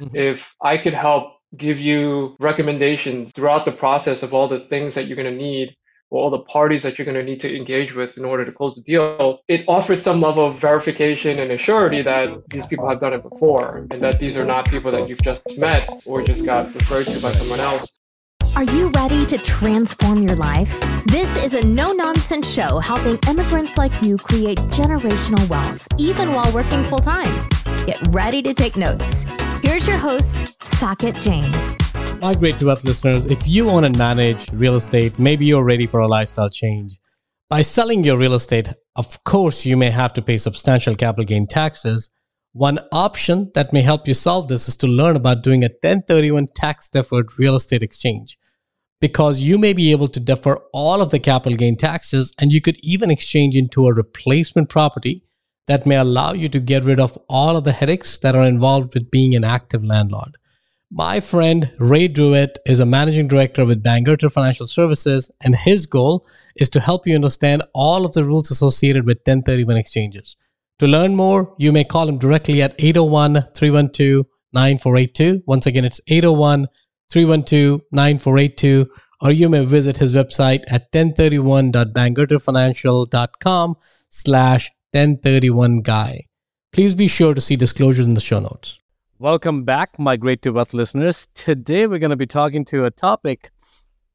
mm-hmm. if I could help give you recommendations throughout the process of all the things that you're going to need or all the parties that you're going to need to engage with in order to close the deal, it offers some level of verification and assurity that these people have done it before and that these are not people that you've just met or just got referred to by someone else. Are you ready to transform your life? This is a no nonsense show helping immigrants like you create generational wealth, even while working full time. Get ready to take notes. Here's your host, Saket Jane. My great wealth listeners, if you own and manage real estate, maybe you're ready for a lifestyle change. By selling your real estate, of course, you may have to pay substantial capital gain taxes. One option that may help you solve this is to learn about doing a 1031 tax deferred real estate exchange because you may be able to defer all of the capital gain taxes and you could even exchange into a replacement property that may allow you to get rid of all of the headaches that are involved with being an active landlord. My friend Ray Druitt is a managing director with Bangerter Financial Services, and his goal is to help you understand all of the rules associated with 1031 exchanges. To learn more, you may call him directly at 801 312 9482. Once again, it's 801 312 9482, or you may visit his website at 1031.bangerterfinancial.com slash 1031 guy. Please be sure to see disclosures in the show notes. Welcome back, Migrate to Wealth listeners. Today we're going to be talking to a topic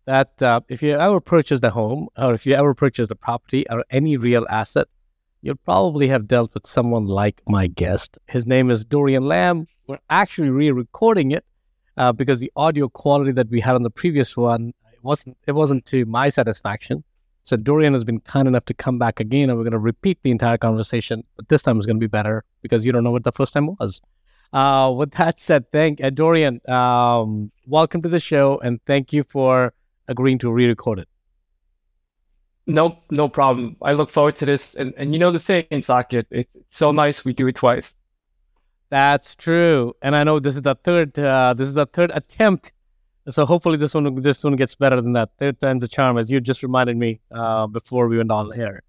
that uh, if you ever purchased a home or if you ever purchased a property or any real asset, you'll probably have dealt with someone like my guest. His name is Dorian Lam. We're actually re-recording it uh, because the audio quality that we had on the previous one it wasn't it wasn't to my satisfaction. So Dorian has been kind enough to come back again, and we're going to repeat the entire conversation. But this time is going to be better because you don't know what the first time was. Uh, with that said, thank uh, Dorian. Um, welcome to the show, and thank you for agreeing to re-record it. No, no problem. I look forward to this, and and you know the saying, Saket. It's, it's so nice we do it twice. That's true, and I know this is the third. Uh, this is the third attempt, so hopefully this one this one gets better than that. Third time's the charm, as you just reminded me uh, before we went on here.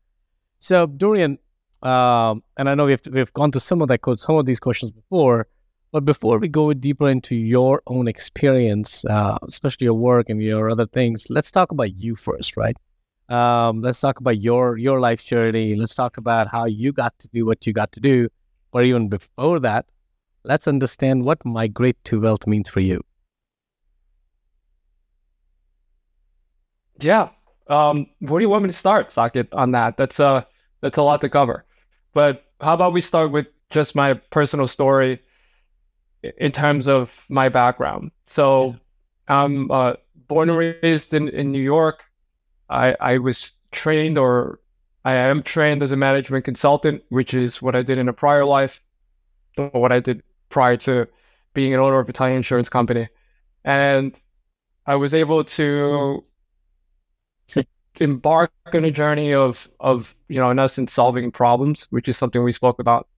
So Dorian, um, and I know we've we've gone to some of that code, some of these questions before. But before we go deeper into your own experience, uh, especially your work and your other things, let's talk about you first, right? Um, let's talk about your your life journey. Let's talk about how you got to do what you got to do. or even before that, let's understand what migrate to wealth means for you. Yeah. Um, where do you want me to start, Saket, on that? That's uh that's a lot to cover. But how about we start with just my personal story in terms of my background. So I'm uh, born and raised in, in New York. I, I was trained or I am trained as a management consultant, which is what I did in a prior life, what I did prior to being an owner of a title insurance company. And I was able to embark on a journey of, of, you know, in essence, solving problems, which is something we spoke about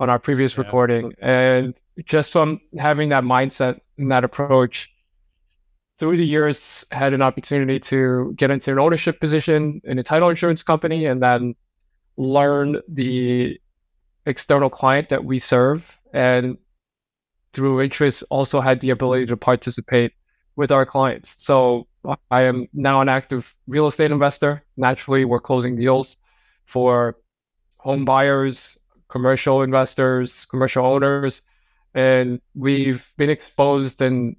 on our previous yeah. recording. And just from having that mindset and that approach through the years, had an opportunity to get into an ownership position in a title insurance company and then learn the external client that we serve. And through interest, also had the ability to participate with our clients. So I am now an active real estate investor. Naturally, we're closing deals for home buyers, commercial investors, commercial owners, and we've been exposed and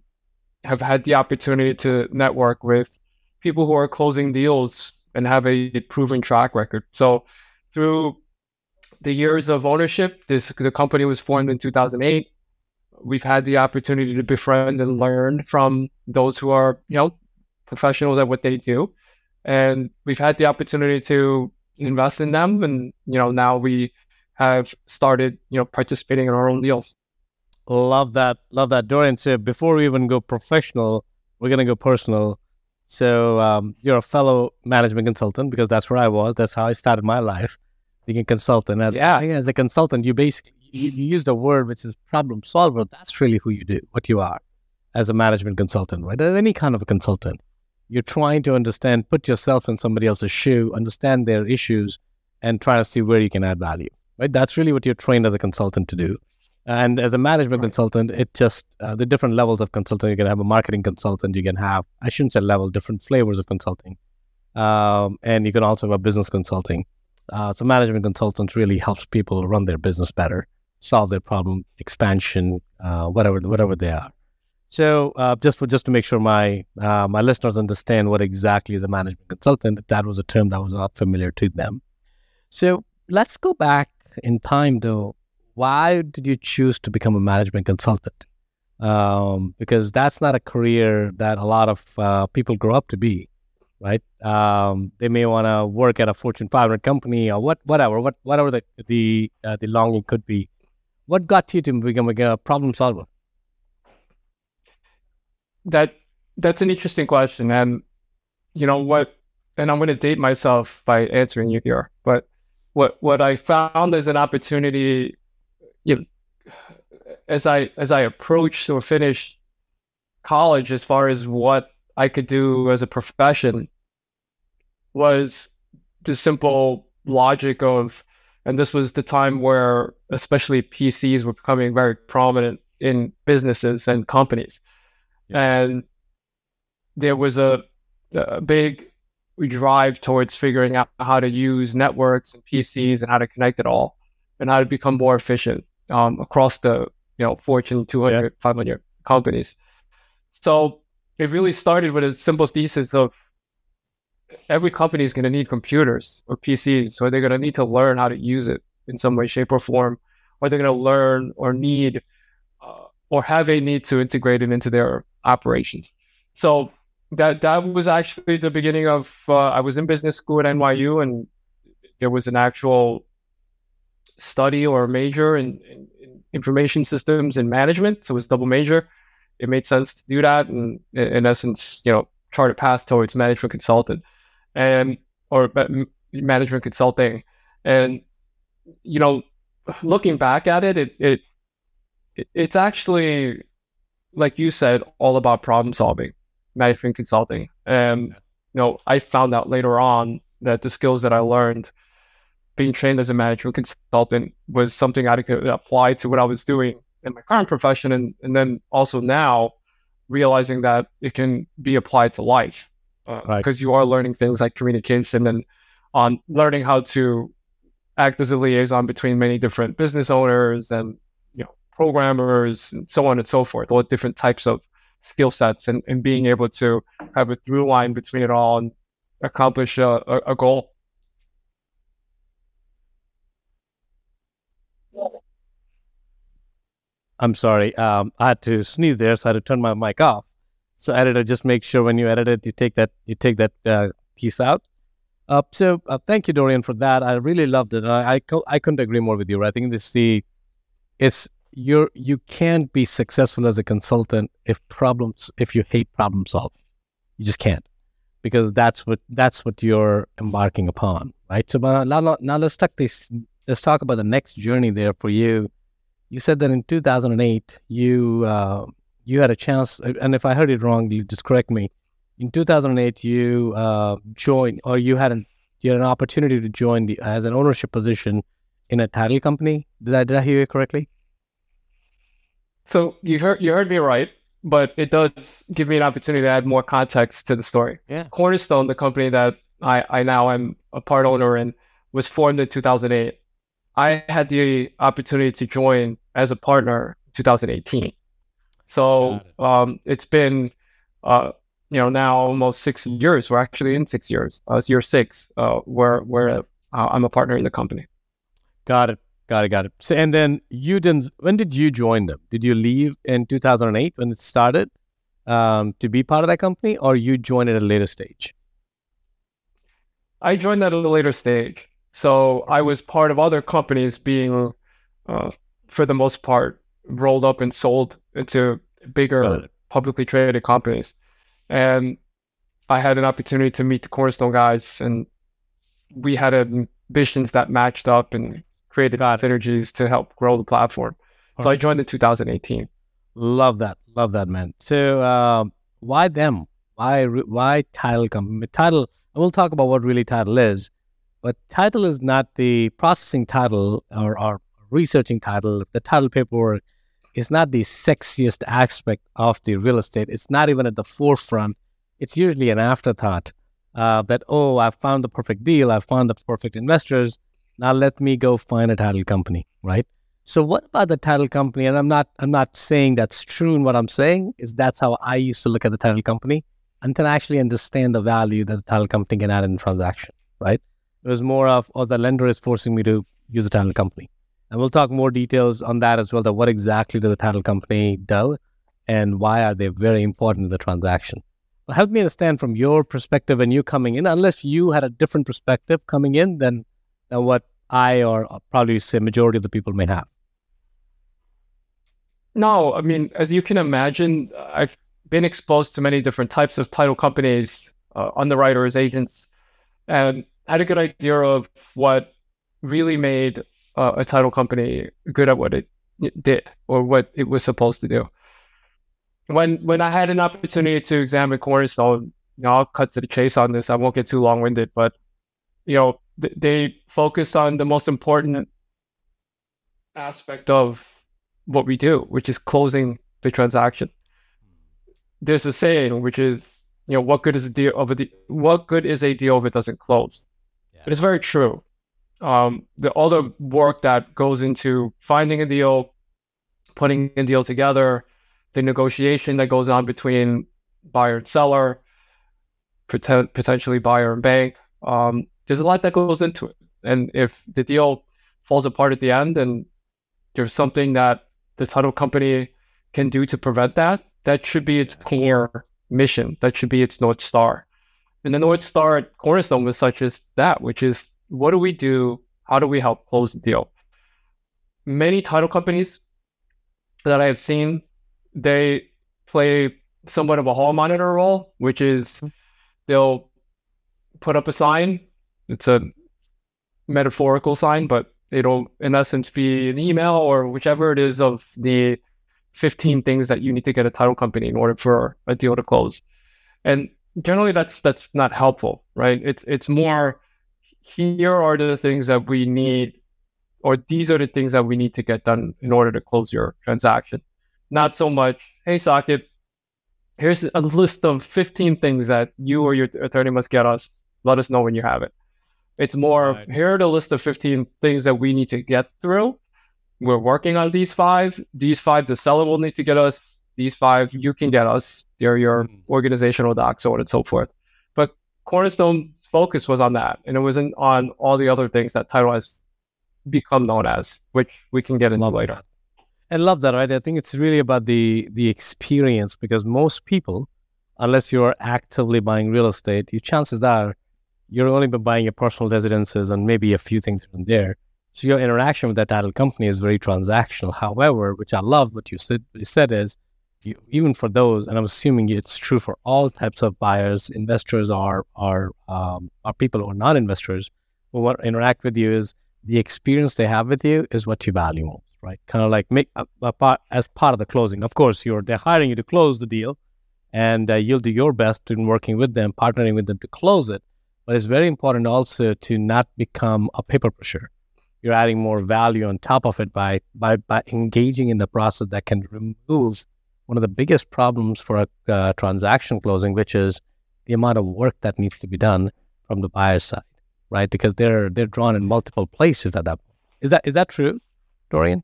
have had the opportunity to network with people who are closing deals and have a proven track record. So through the years of ownership, this the company was formed in 2008. We've had the opportunity to befriend and learn from those who are, you know, professionals at what they do. And we've had the opportunity to invest in them. And, you know, now we have started, you know, participating in our own deals. Love that. Love that. Dorian, so before we even go professional, we're going to go personal. So um, you're a fellow management consultant because that's where I was. That's how I started my life, being a consultant. And yeah, as a consultant, you basically you, you use the word which is problem solver. That's really who you do, what you are as a management consultant, right? As any kind of a consultant, you're trying to understand, put yourself in somebody else's shoe, understand their issues, and try to see where you can add value, right? That's really what you're trained as a consultant to do. And as a management right. consultant, it just uh, the different levels of consulting. You can have a marketing consultant. You can have I shouldn't say level, different flavors of consulting, um, and you can also have a business consulting. Uh, so management consultant really helps people run their business better, solve their problem, expansion, uh, whatever whatever they are. So uh, just for just to make sure my uh, my listeners understand what exactly is a management consultant, that was a term that was not familiar to them. So let's go back in time though why did you choose to become a management consultant? Um, because that's not a career that a lot of uh, people grow up to be, right? Um, they may want to work at a Fortune 500 company or what, whatever, what, whatever the the uh, the longing could be. What got you to become a problem solver? That that's an interesting question, and you know what? And I'm going to date myself by answering you here, but what what I found as an opportunity you know, as I as I approached or finished college, as far as what I could do as a profession, was the simple logic of, and this was the time where especially PCs were becoming very prominent in businesses and companies, yeah. and there was a, a big drive towards figuring out how to use networks and PCs and how to connect it all and how to become more efficient um, across the you know Fortune 200, yeah. 500 companies. So it really started with a simple thesis of every company is going to need computers or PCs, so they're going to need to learn how to use it in some way, shape, or form, or they're going to learn or need uh, or have a need to integrate it into their operations. So that that was actually the beginning of. Uh, I was in business school at NYU, and there was an actual study or major in, in, in, information systems and management. So it was double major. It made sense to do that, and in essence, you know, chart a path towards management consultant and or management consulting. And you know, looking back at it, it it it's actually like you said, all about problem solving, management consulting. And you know, I found out later on that the skills that I learned being trained as a management consultant was something I could apply to what I was doing in my current profession. And, and then also now realizing that it can be applied to life because uh, right. you are learning things like communication and on learning how to act as a liaison between many different business owners and you know programmers and so on and so forth all different types of skill sets and, and being able to have a through line between it all and accomplish a, a, a goal I'm sorry. Um, I had to sneeze there, so I had to turn my mic off. So editor, just make sure when you edit it, you take that you take that uh, piece out. Uh, so uh, thank you, Dorian, for that. I really loved it. I, I, I couldn't agree more with you. I think this the it's you're you can't be successful as a consultant if problems if you hate problem solving. You just can't because that's what that's what you're embarking upon, right? So uh, now, now let's talk this. Let's talk about the next journey there for you you said that in 2008 you uh, you had a chance, and if I heard it wrong, you just correct me. In 2008, you uh, joined, or you had an you had an opportunity to join the, as an ownership position in a title company. Did I did I hear you correctly? So you heard you heard me right, but it does give me an opportunity to add more context to the story. Yeah. Cornerstone, the company that I, I now am a part owner in, was formed in 2008. I had the opportunity to join as a partner 2018. So it. um, it's been, uh, you know, now almost six years. We're actually in six years. Uh, it's year six uh, where where uh, I'm a partner in the company. Got it. Got it. Got it. So, and then you didn't. When did you join them? Did you leave in 2008 when it started um, to be part of that company, or you joined at a later stage? I joined at a later stage. So I was part of other companies being, uh, for the most part, rolled up and sold into bigger publicly traded companies. And I had an opportunity to meet the Cornerstone guys, and we had ambitions that matched up and created synergies to help grow the platform. so I joined in 2018. Love that, love that, man. So uh, why them? Why why title company? Title. We'll talk about what really title is. But title is not the processing title or, or researching title, the title paperwork is not the sexiest aspect of the real estate, it's not even at the forefront. It's usually an afterthought uh, that, oh, I found the perfect deal, I found the perfect investors. Now let me go find a title company, right? So what about the title company? And I'm not I'm not saying that's true in what I'm saying, is that's how I used to look at the title company until I actually understand the value that the title company can add in the transaction, right? It was more of, oh, the lender is forcing me to use a title company. And we'll talk more details on that as well. That what exactly does the title company do, and why are they very important in the transaction? Well, help me understand from your perspective and you coming in. Unless you had a different perspective coming in than than what I or probably say majority of the people may have. No, I mean, as you can imagine, I've been exposed to many different types of title companies, uh, underwriters, agents, and had a good idea of what really made uh, a title company good at what it, it did or what it was supposed to do. When when I had an opportunity to examine Cornerstone, you know, I'll cut to the chase on this. I won't get too long winded, but you know, th- they focus on the most important aspect of what we do, which is closing the transaction. There's a saying which is, you know, what good is a deal of a de- what good is a deal if it doesn't close? Yeah. But it's very true um, the all the work that goes into finding a deal, putting a deal together, the negotiation that goes on between buyer and seller, poten- potentially buyer and bank. Um, there's a lot that goes into it, and if the deal falls apart at the end, and there's something that the title company can do to prevent that, that should be its core mission. That should be its north star. And the north star at Cornerstone was such as that, which is what do we do? How do we help close the deal? Many title companies that I have seen, they play somewhat of a hall monitor role, which is mm-hmm. they'll put up a sign. It's a metaphorical sign, but it'll in essence be an email or whichever it is of the 15 things that you need to get a title company in order for a deal to close. And generally that's that's not helpful, right? It's it's more here are the things that we need, or these are the things that we need to get done in order to close your transaction. Not so much, hey, Saket, here's a list of 15 things that you or your attorney must get us. Let us know when you have it. It's more, right. here are the list of 15 things that we need to get through. We're working on these five. These five, the seller will need to get us. These five, you can get us. They're your mm. organizational docs, so on and so forth. But Cornerstone focus was on that, and it wasn't on all the other things that title has become known as, which we can get into love later. That. I love that, right? I think it's really about the the experience because most people, unless you're actively buying real estate, your chances are you're only buying your personal residences and maybe a few things from there. So your interaction with that title company is very transactional. However, which I love what you said, what you said is you, even for those, and I'm assuming it's true for all types of buyers, investors, or are um, are people who are not investors who want to interact with you is the experience they have with you is what you value most, right? Kind of like make a, a part as part of the closing. Of course, you're they're hiring you to close the deal, and uh, you'll do your best in working with them, partnering with them to close it. But it's very important also to not become a paper pusher. You're adding more value on top of it by by by engaging in the process that can remove one of the biggest problems for a uh, transaction closing, which is the amount of work that needs to be done from the buyer's side, right? Because they're they're drawn in multiple places at that point. Is that is that true, Dorian?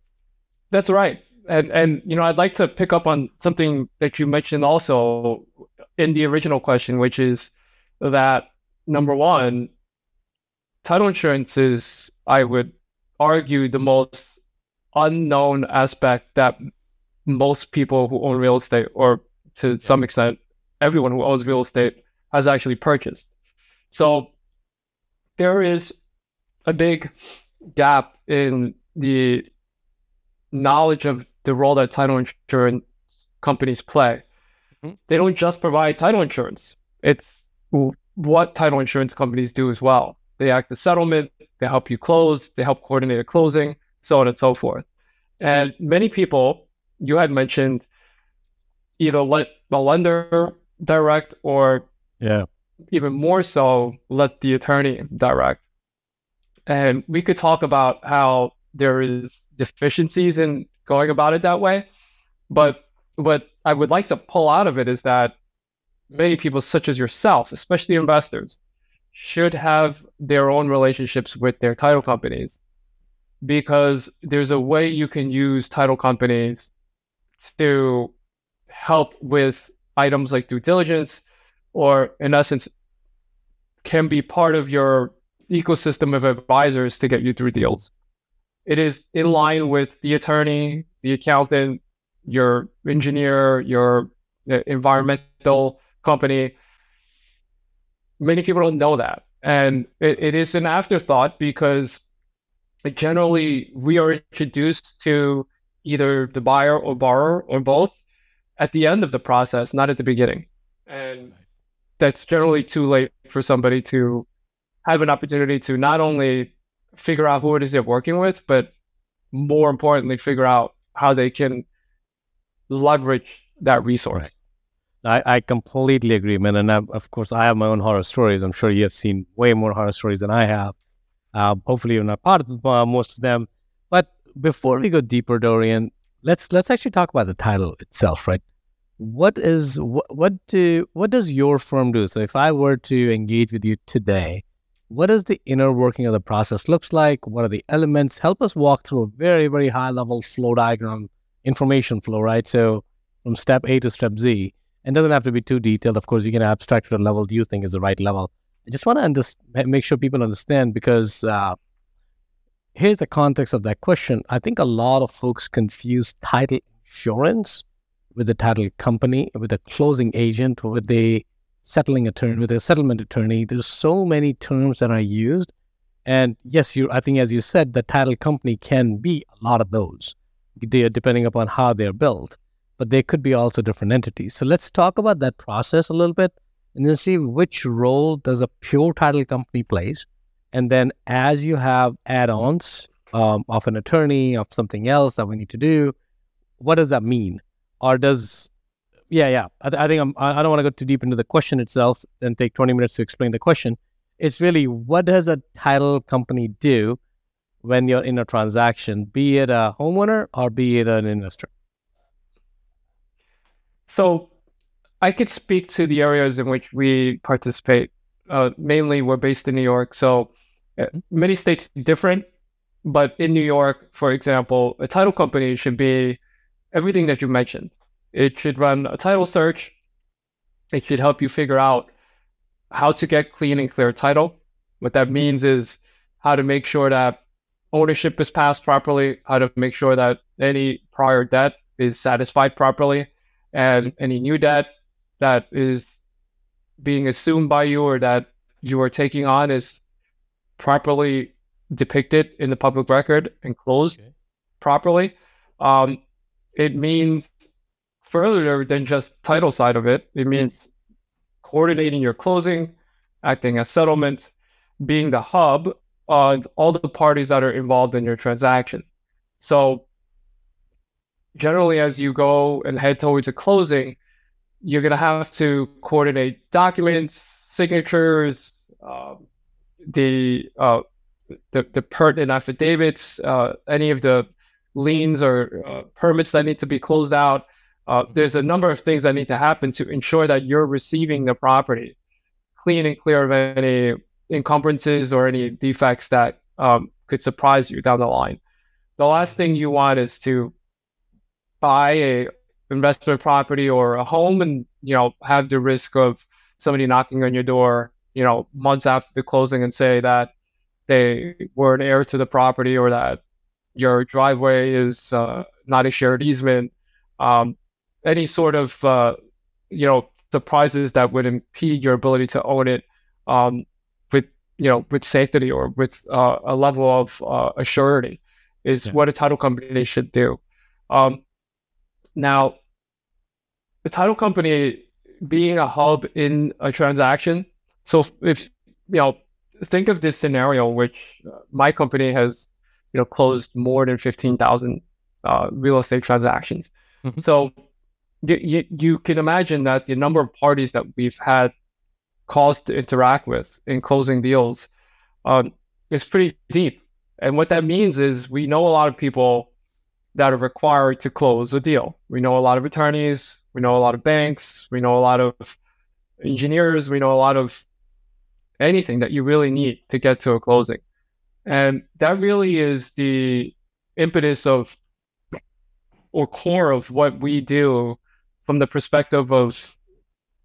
That's right. And and you know, I'd like to pick up on something that you mentioned also in the original question, which is that number one, title insurance is, I would argue, the most unknown aspect that most people who own real estate, or to some extent, everyone who owns real estate, has actually purchased. So there is a big gap in the knowledge of the role that title insurance companies play. Mm-hmm. They don't just provide title insurance. It's what title insurance companies do as well. They act as settlement, they help you close, they help coordinate a closing, so on and so forth. And many people you had mentioned either let the lender direct or yeah even more so let the attorney direct and we could talk about how there is deficiencies in going about it that way. But what I would like to pull out of it is that many people, such as yourself, especially investors, should have their own relationships with their title companies because there's a way you can use title companies to help with items like due diligence or in essence can be part of your ecosystem of advisors to get you through deals. It is in line with the attorney, the accountant, your engineer, your uh, environmental company. Many people don't know that. And it, it is an afterthought because generally we are introduced to either the buyer or borrower or both at the end of the process, not at the beginning. And that's generally too late for somebody to have an opportunity to not only figure out who it is they're working with, but more importantly, figure out how they can leverage that resource. Right. I, I completely agree, man. And I, of course, I have my own horror stories. I'm sure you have seen way more horror stories than I have. Uh, hopefully, you're not part of uh, most of them. Before we go deeper, Dorian, let's let's actually talk about the title itself, right? What is what what do what does your firm do? So, if I were to engage with you today, what does the inner working of the process looks like? What are the elements? Help us walk through a very very high level flow diagram, information flow, right? So, from step A to step Z, and doesn't have to be too detailed. Of course, you can abstract to the level you think is the right level I just want to under- make sure people understand because uh, here's the context of that question. I think a lot of folks confuse title insurance with the title company, with a closing agent, with the settling attorney, with a settlement attorney. There's so many terms that are used. And yes, you I think as you said, the title company can be a lot of those, They are depending upon how they're built. But they could be also different entities. So let's talk about that process a little bit and then see which role does a pure title company plays. And then as you have add-ons um, of an attorney, of something else that we need to do, what does that mean? Or does, yeah, yeah. I, th- I think I'm, I don't want to go too deep into the question itself and take 20 minutes to explain the question. It's really what does a title company do when you're in a transaction, be it a homeowner or be it an investor? So I could speak to the areas in which we participate. Uh, mainly, we're based in New York, so Uh, many states different. But in New York, for example, a title company should be everything that you mentioned. It should run a title search. It should help you figure out how to get clean and clear title. What that means is how to make sure that ownership is passed properly, how to make sure that any prior debt is satisfied properly, and any new debt that is being assumed by you or that you are taking on is properly depicted in the public record and closed okay. properly. Um, it means further than just title side of it. It means coordinating your closing, acting as settlement, being the hub on all the parties that are involved in your transaction. So generally, as you go and head towards a closing, you're going to have to coordinate documents, signatures, um, the, uh, the the pertinent affidavits, uh, any of the liens or uh, permits that need to be closed out. Uh, there's a number of things that need to happen to ensure that you're receiving the property clean and clear of any encumbrances or any defects that um, could surprise you down the line. The last thing you want is to buy a investment property or a home and you know have the risk of somebody knocking on your door you know months after the closing and say that they were an heir to the property or that your driveway is uh, not a shared easement um, any sort of uh, you know surprises that would impede your ability to own it um, with you know with safety or with uh, a level of uh, assurity is yeah. what a title company should do um, now the title company being a hub in a transaction. So if you know, think of this scenario, which uh, my company has you know closed more than fifteen thousand uh, real estate transactions. Mm-hmm. So you, you, you can imagine that the number of parties that we've had calls to interact with in closing deals um, is pretty deep. And what that means is we know a lot of people that are required to close a deal. We know a lot of attorneys, we know a lot of banks, we know a lot of engineers, we know a lot of anything that you really need to get to a closing. And that really is the impetus of or core of what we do from the perspective of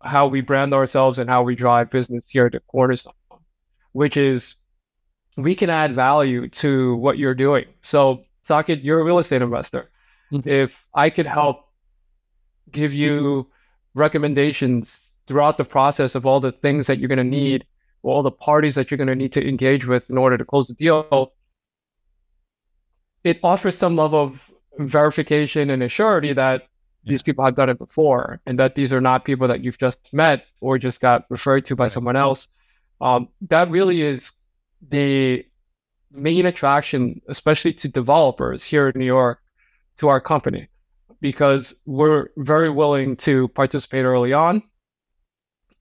how we brand ourselves and how we drive business here at the Cornerstone, which is we can add value to what you're doing. So, Saket, you're a real estate investor. Mm-hmm. If I could help give you recommendations throughout the process of all the things that you're going to need, all the parties that you're going to need to engage with in order to close the deal, it offers some level of verification and assurity that these people have done it before and that these are not people that you've just met or just got referred to by right. someone else. Um, that really is the main attraction, especially to developers here in New York, to our company, because we're very willing to participate early on.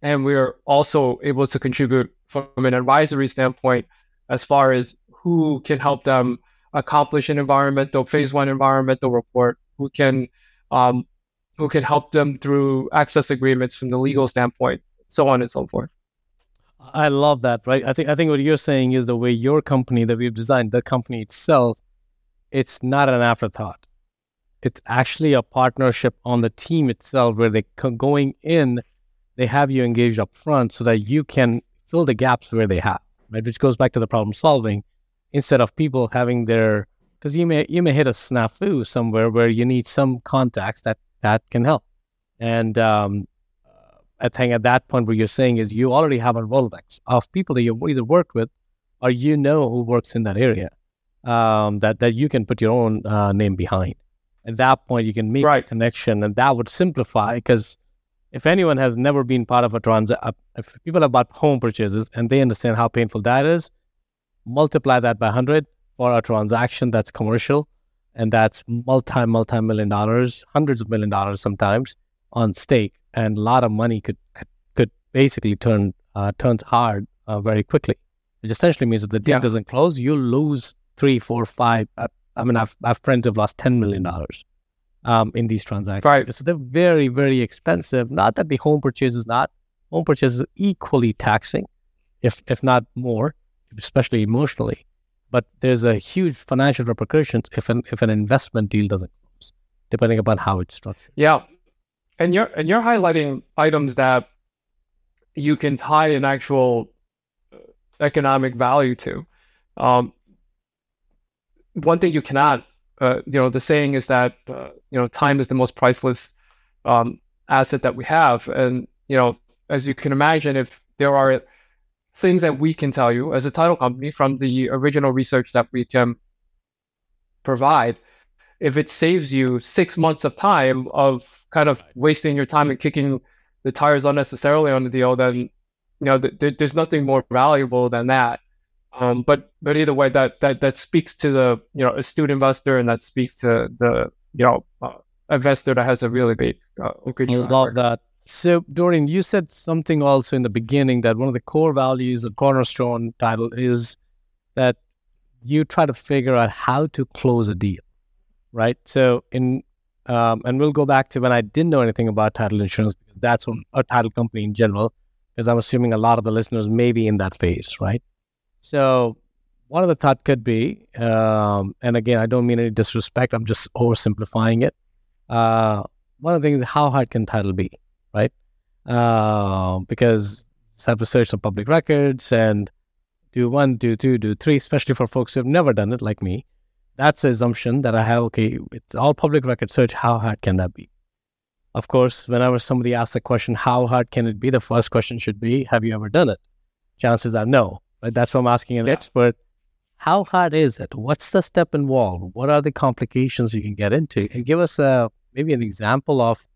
And we're also able to contribute from an advisory standpoint as far as who can help them accomplish an environmental phase one environmental report, who can um, who can help them through access agreements from the legal standpoint, so on and so forth. I love that, right? I think I think what you're saying is the way your company that we've designed, the company itself, it's not an afterthought. It's actually a partnership on the team itself where they're going in, they have you engaged up front so that you can fill the gaps where they have, right? Which goes back to the problem solving instead of people having their because you may you may hit a snafu somewhere where you need some contacts that that can help. And um, I think at that point, what you're saying is you already have a Rolodex of people that you've either worked with or you know who works in that area um, that, that you can put your own uh, name behind. At that point, you can make right. a connection, and that would simplify because if anyone has never been part of a transaction, uh, if people have bought home purchases and they understand how painful that is, multiply that by 100 for a transaction that's commercial and that's multi, multi million dollars, hundreds of million dollars sometimes on stake and a lot of money could could, basically turn uh, turns hard uh, very quickly. It essentially means that the deal yeah. doesn't close, you lose three, four, five. Uh, I mean, I've I've friends who've lost ten million dollars um, in these transactions. Right. So they're very, very expensive. Not that the home purchase is not. Home purchase is equally taxing, if if not more, especially emotionally. But there's a huge financial repercussions if an if an investment deal doesn't close, depending upon how it's structured. Yeah, and you're and you're highlighting items that you can tie an actual uh, economic value to. Um, one thing you cannot, uh, you know, the saying is that uh, you know time is the most priceless um, asset that we have, and you know, as you can imagine, if there are things that we can tell you as a title company from the original research that we can provide, if it saves you six months of time of kind of wasting your time and kicking the tires unnecessarily on the deal, then you know th- th- there's nothing more valuable than that. Um, but but either way, that that that speaks to the you know astute investor, and that speaks to the you know uh, investor that has a really big. Uh, good I love that. So, Dorian, you said something also in the beginning that one of the core values of Cornerstone title is that you try to figure out how to close a deal, right? So, in um, and we'll go back to when I didn't know anything about title insurance because that's a title company in general, because I'm assuming a lot of the listeners may be in that phase, right? So one of the thought could be, um, and again, I don't mean any disrespect. I'm just oversimplifying it. Uh, one of the things how hard can title be, right? Uh, because have to search some public records and do one, do two, do three, especially for folks who have never done it like me that's the assumption that I have. Okay, it's all public record search. How hard can that be? Of course, whenever somebody asks a question, how hard can it be? The first question should be, have you ever done it? Chances are no. Right? That's what I'm asking an yeah. expert. How hard is it? What's the step involved? What are the complications you can get into? And give us a maybe an example of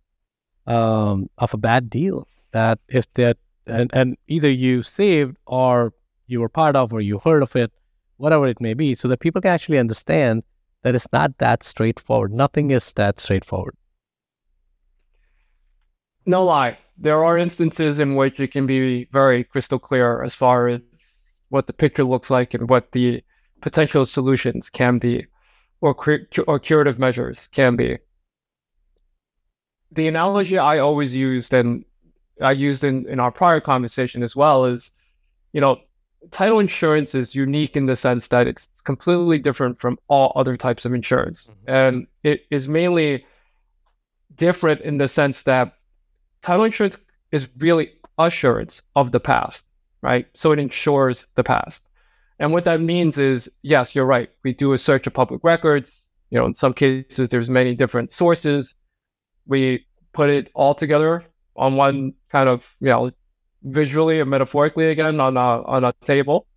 um, of a bad deal that if that and, and either you saved or you were part of or you heard of it whatever it may be, so that people can actually understand that it's not that straightforward. Nothing is that straightforward. No lie. There are instances in which it can be very crystal clear as far as what the picture looks like and what the potential solutions can be, or or curative measures can be. The analogy I always used, and I used in, in our prior conversation as well, is, you know, title insurance is unique in the sense that it's completely different from all other types of insurance, mm-hmm. and it is mainly different in the sense that title insurance is really assurance of the past, right? So it ensures the past. And what that means is, yes, you're right. We do a search of public records. You know, in some cases, there's many different sources. We put it all together on one kind of, you know, visually and metaphorically again on a on a table.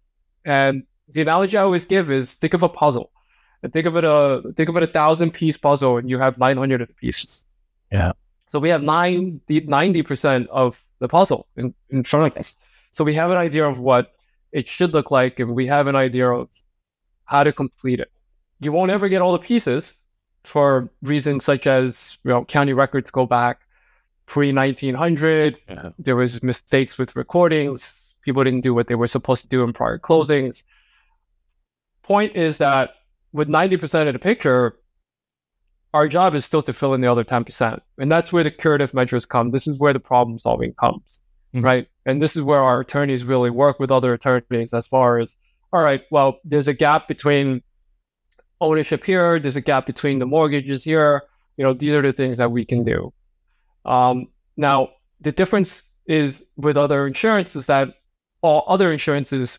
And the analogy I always give is think of a puzzle. And think of it a think of it a thousand piece puzzle, and you have nine hundred pieces. Yeah. So we have 90 percent of the puzzle in, in front of us. So we have an idea of what it should look like, and we have an idea of how to complete it. You won't ever get all the pieces for reasons such as you know county records go back pre 1900. Yeah. There was mistakes with recordings. People didn't do what they were supposed to do in prior closings. Point is that with 90% of the picture, our job is still to fill in the other 10%. And that's where the curative measures come. This is where the problem solving comes, mm-hmm. right? And this is where our attorneys really work with other attorneys as far as, all right, well, there's a gap between ownership here, there's a gap between the mortgages here. You know, these are the things that we can do. Um, now, the difference is with other insurance is that all other insurances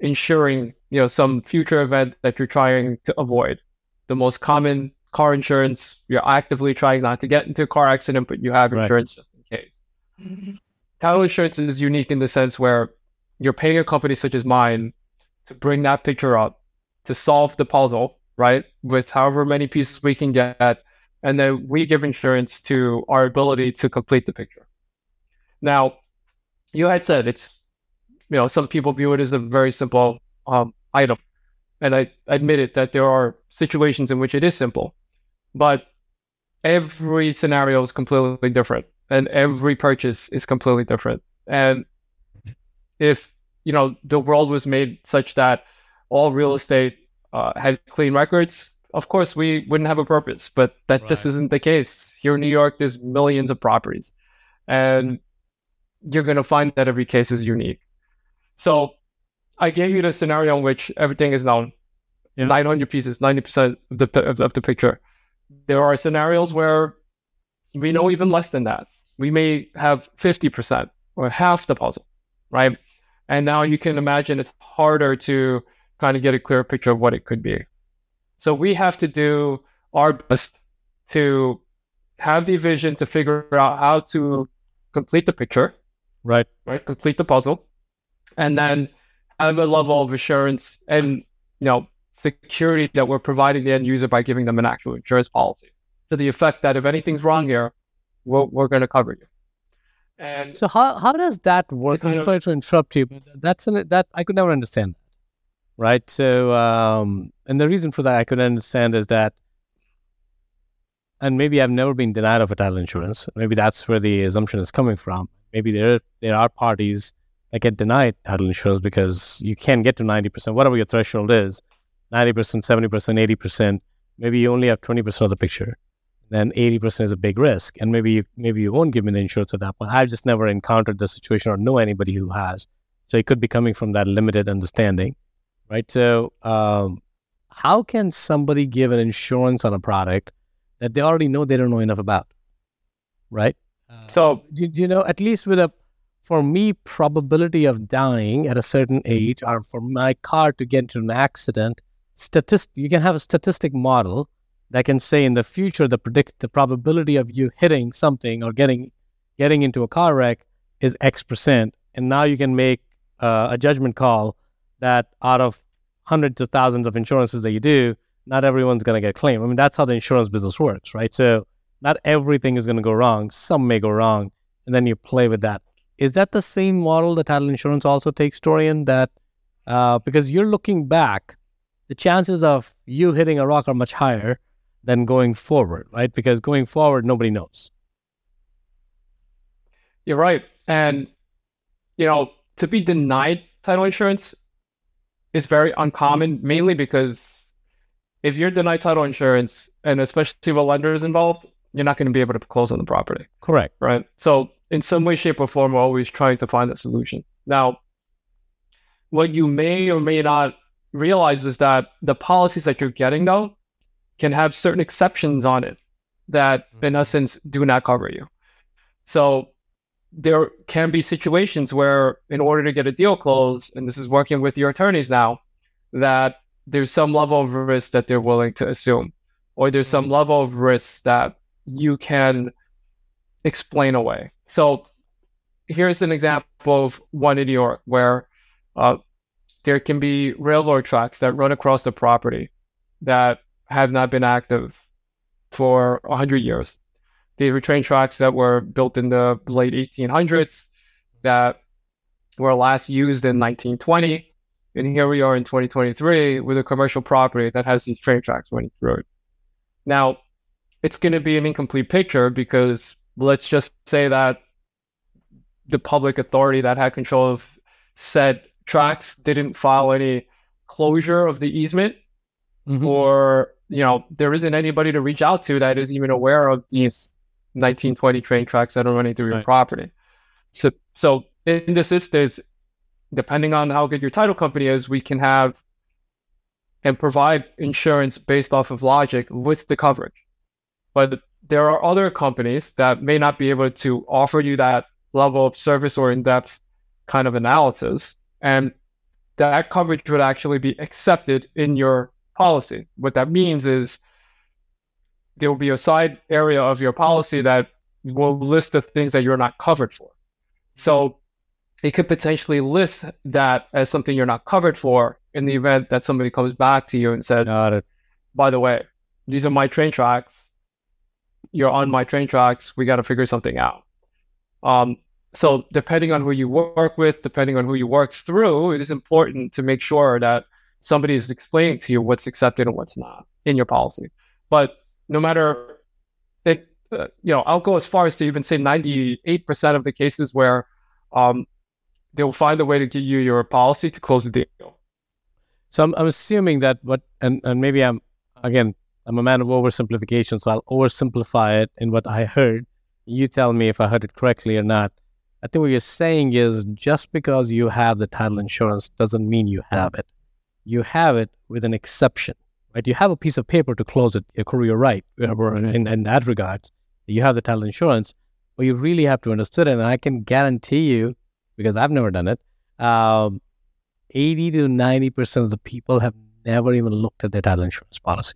insuring, you know, some future event that you're trying to avoid. The most common car insurance, you're actively trying not to get into a car accident, but you have insurance right. just in case. Title insurance is unique in the sense where you're paying a company such as mine to bring that picture up, to solve the puzzle, right? With however many pieces we can get. And then we give insurance to our ability to complete the picture. Now, you had said it's, you know, some people view it as a very simple um, item. And I admit it that there are situations in which it is simple but every scenario is completely different and every purchase is completely different. And if, you know, the world was made such that all real estate uh, had clean records, of course we wouldn't have a purpose, but that right. just isn't the case. Here in New York, there's millions of properties and you're going to find that every case is unique. So I gave you the scenario in which everything is known. Yeah. 900 pieces, 90% of the, of, of the picture there are scenarios where we know even less than that. We may have 50% or half the puzzle, right? And now you can imagine it's harder to kind of get a clear picture of what it could be. So we have to do our best to have the vision to figure out how to complete the picture, right? Right, complete the puzzle, and then have a level of assurance and you know security that we're providing the end user by giving them an actual insurance policy to the effect that if anything's wrong here, we're, we're going to cover you. And so how, how does that work? I'm sorry to interrupt you, but that's an, that I could never understand that. Right. So, um, and the reason for that I could understand is that, and maybe I've never been denied of a title insurance. Maybe that's where the assumption is coming from. Maybe there there are parties that get denied title insurance because you can't get to ninety percent, whatever your threshold is. 90%, 70%, 80%, maybe you only have 20% of the picture. Then 80% is a big risk. And maybe you, maybe you won't give me the insurance at that point. I've just never encountered the situation or know anybody who has. So it could be coming from that limited understanding, right? So, um, how can somebody give an insurance on a product that they already know they don't know enough about, right? Uh, so, you, you know, at least with a for me, probability of dying at a certain age, or for my car to get into an accident statistic you can have a statistic model that can say in the future the predict the probability of you hitting something or getting getting into a car wreck is X percent, and now you can make uh, a judgment call that out of hundreds of thousands of insurances that you do, not everyone's going to get a claim. I mean, that's how the insurance business works, right? So not everything is going to go wrong. Some may go wrong, and then you play with that. Is that the same model that title insurance also takes, Dorian? That uh, because you're looking back the chances of you hitting a rock are much higher than going forward, right? Because going forward, nobody knows. You're right. And, you know, to be denied title insurance is very uncommon, mainly because if you're denied title insurance, and especially if a lender is involved, you're not going to be able to close on the property. Correct. Right. So, in some way, shape, or form, we're always trying to find a solution. Now, what you may or may not realize is that the policies that you're getting, though, can have certain exceptions on it that, in mm-hmm. essence, do not cover you. So, there can be situations where, in order to get a deal closed, and this is working with your attorneys now, that there's some level of risk that they're willing to assume, or there's some mm-hmm. level of risk that you can explain away. So here's an example of one in New York where uh, there can be railroad tracks that run across the property that have not been active for 100 years. These were train tracks that were built in the late 1800s that were last used in 1920. And here we are in 2023 with a commercial property that has these train tracks running through it. Now, it's going to be an incomplete picture because let's just say that the public authority that had control of said tracks didn't file any closure of the easement mm-hmm. or you know there isn't anybody to reach out to that is even aware of these 1920 train tracks that are running through right. your property so so in this instance depending on how good your title company is we can have and provide insurance based off of logic with the coverage but there are other companies that may not be able to offer you that level of service or in-depth kind of analysis. And that coverage would actually be accepted in your policy. What that means is there will be a side area of your policy that will list the things that you're not covered for. So it could potentially list that as something you're not covered for in the event that somebody comes back to you and said, by the way, these are my train tracks you're on my train tracks. We got to figure something out. Um, so depending on who you work with, depending on who you work through, it is important to make sure that somebody is explaining to you what's accepted and what's not in your policy. But no matter it, uh, you know, I'll go as far as to even say 98% of the cases where um, they'll find a way to give you your policy to close the deal. So I'm, I'm assuming that what, and, and maybe I'm, again, I'm a man of oversimplification, so I'll oversimplify it in what I heard. You tell me if I heard it correctly or not. I think what you're saying is just because you have the title insurance doesn't mean you have it. You have it with an exception, right? You have a piece of paper to close it. You're right in, in that regard. You have the title insurance, but you really have to understand it. And I can guarantee you, because I've never done it, um, 80 to 90% of the people have never even looked at their title insurance policy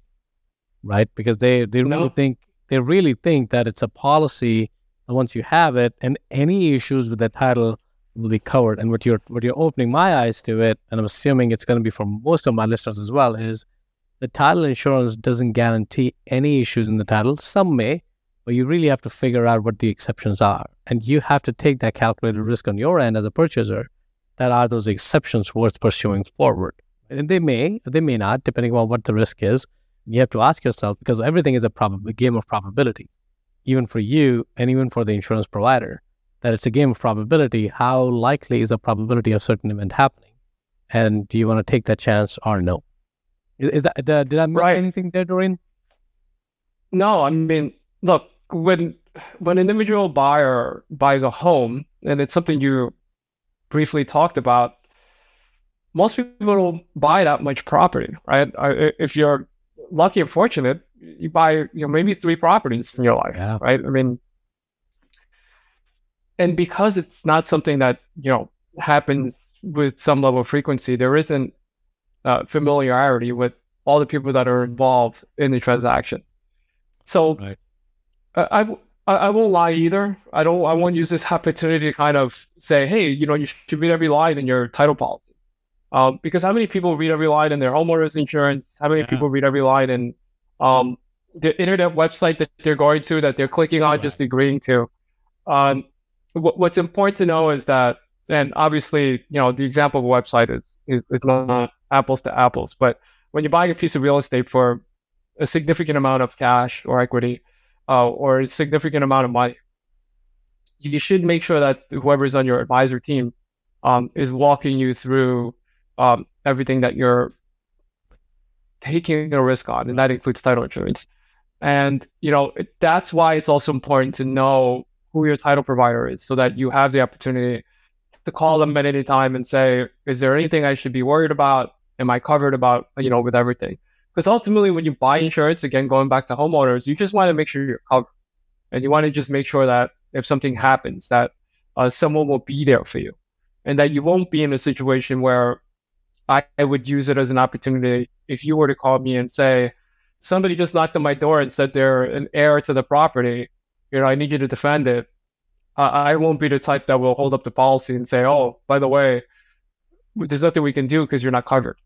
right? Because they they no. really think they really think that it's a policy. once you have it, and any issues with the title will be covered. And what you're what you're opening my eyes to it, and I'm assuming it's going to be for most of my listeners as well, is the title insurance doesn't guarantee any issues in the title. Some may, but you really have to figure out what the exceptions are, and you have to take that calculated risk on your end as a purchaser. That are those exceptions worth pursuing forward? And they may, they may not, depending on what the risk is you have to ask yourself because everything is a, prob- a game of probability, even for you and even for the insurance provider, that it's a game of probability. How likely is the probability of certain event happening? And do you want to take that chance or no? Is, is that did I miss right. anything there, Dorian? No, I mean, look when when an individual buyer buys a home, and it's something you briefly talked about, most people don't buy that much property, right? If you're lucky or fortunate, you buy you know maybe three properties in your life, yeah. right? I mean, and because it's not something that you know happens with some level of frequency, there isn't uh, familiarity with all the people that are involved in the transaction. So, right. I, I I won't lie either. I don't. I won't use this opportunity to kind of say, hey, you know, you should read every line in your title policy. Um, because how many people read every line in their homeowners insurance? How many yeah. people read every line in um, the internet website that they're going to, that they're clicking on, right. just agreeing to? Um, what's important to know is that, and obviously, you know, the example of a website is, is, is not apples to apples, but when you're buying a piece of real estate for a significant amount of cash or equity uh, or a significant amount of money, you should make sure that whoever is on your advisor team um, is walking you through um, everything that you're taking a risk on, and that includes title insurance. And you know that's why it's also important to know who your title provider is, so that you have the opportunity to call them at any time and say, "Is there anything I should be worried about? Am I covered about you know with everything?" Because ultimately, when you buy insurance, again going back to homeowners, you just want to make sure you're covered, and you want to just make sure that if something happens, that uh, someone will be there for you, and that you won't be in a situation where I, I would use it as an opportunity if you were to call me and say, somebody just knocked on my door and said they're an heir to the property, you know, I need you to defend it. I won't be the type that will hold up the policy and say, oh, by the way, there's nothing we can do because you're not covered.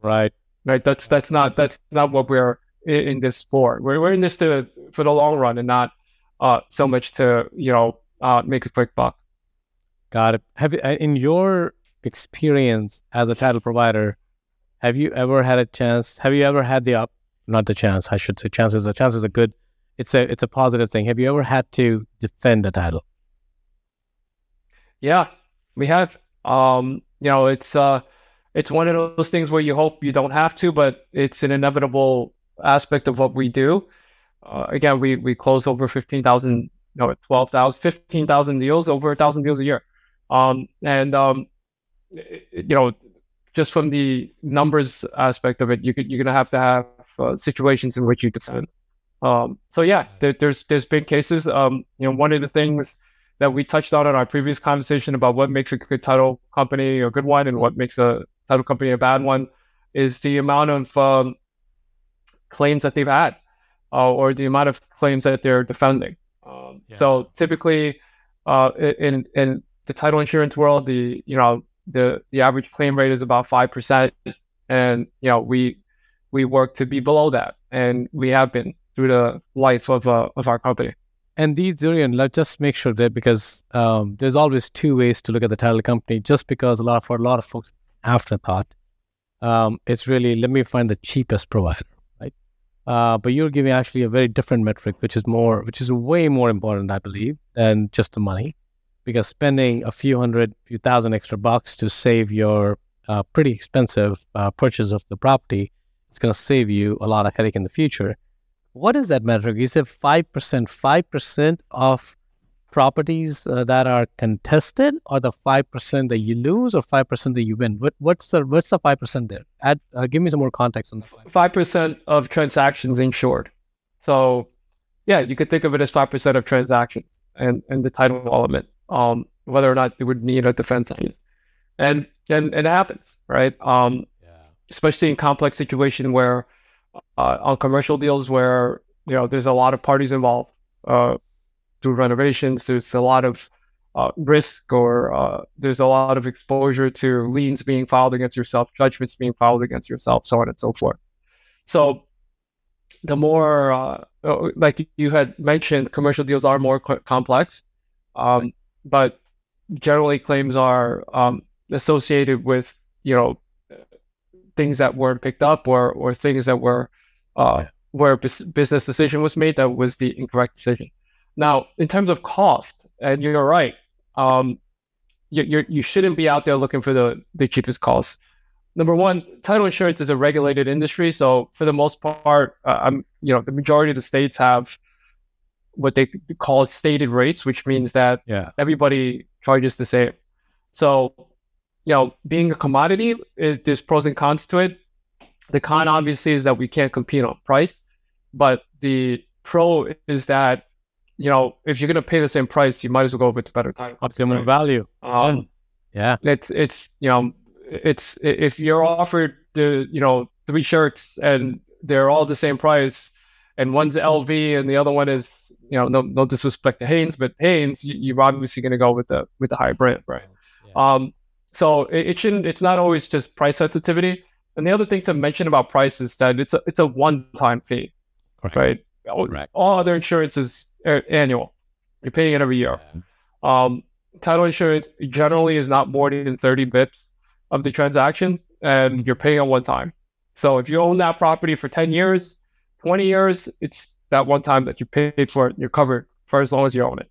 Right. Right. That's that's not that's not what we're in, in this for. We're we're in this to for the long run and not uh, so much to you know uh, make a quick buck. Got it. Have you, uh, in your experience as a title provider, have you ever had a chance? Have you ever had the up? Not the chance. I should say chances. The chances are good. It's a it's a positive thing. Have you ever had to defend a title? Yeah, we have. Um, you know, it's uh, it's one of those things where you hope you don't have to, but it's an inevitable aspect of what we do. Uh, again, we we close over fifteen thousand, no, twelve thousand, fifteen thousand deals, over a thousand deals a year. Um, and um, you know, just from the numbers aspect of it, you could, you're gonna have to have uh, situations in which you defend. Um, so yeah, there, there's there's been cases. Um, you know, one of the things that we touched on in our previous conversation about what makes a good title company a good one and what makes a title company a bad one is the amount of um, claims that they've had uh, or the amount of claims that they're defending. Um, yeah. So typically, uh, in in the title insurance world, the you know the the average claim rate is about five percent, and you know we we work to be below that, and we have been through the life of uh, of our company. And these Dorian, let's just make sure that because um, there's always two ways to look at the title company. Just because a lot for a lot of folks afterthought, um, it's really let me find the cheapest provider, right? Uh, but you're giving actually a very different metric, which is more, which is way more important, I believe, than just the money because spending a few hundred, few thousand extra bucks to save your uh, pretty expensive uh, purchase of the property it's going to save you a lot of headache in the future. What is that metric? You said 5%, 5% of properties uh, that are contested or the 5% that you lose or 5% that you win? What, what's the what's the 5% there? Add, uh, give me some more context on that. 5% of transactions insured. So yeah, you could think of it as 5% of transactions and, and the title element um, whether or not they would need a defense team. And, and, and it happens, right? Um, yeah. Especially in complex situation where uh, on commercial deals where, you know, there's a lot of parties involved uh, through renovations, there's a lot of uh, risk or uh, there's a lot of exposure to liens being filed against yourself, judgments being filed against yourself, so on and so forth. So the more, uh, uh like you had mentioned, commercial deals are more co- complex. Um, but generally claims are um, associated with you know things that weren't picked up or or things that were uh, where a business decision was made that was the incorrect decision. Now, in terms of cost, and you're right, um, you you're, you should not be out there looking for the the cheapest cost. Number one, title insurance is a regulated industry, so for the most part, uh, I'm you know the majority of the states have what they call stated rates, which means that yeah. everybody charges the same. So, you know, being a commodity is there's pros and cons to it. The con obviously is that we can't compete on price, but the pro is that you know if you're gonna pay the same price, you might as well go with the better title. Optimum value. Um, yeah, it's it's you know it's if you're offered the you know three shirts and they're all the same price, and one's LV and the other one is you know, no, no disrespect to Hanes, but Hanes, you, are obviously going to go with the with the high brand, right? Yeah. Um, so it, it, shouldn't. It's not always just price sensitivity. And the other thing to mention about price is that it's a it's a one time fee, okay. right? Correct. All other insurance is annual. You're paying it every year. Um, title insurance generally is not more than 30 bips of the transaction, and you're paying it one time. So if you own that property for 10 years, 20 years, it's that one time that you paid for it, you're covered for as long as you own it.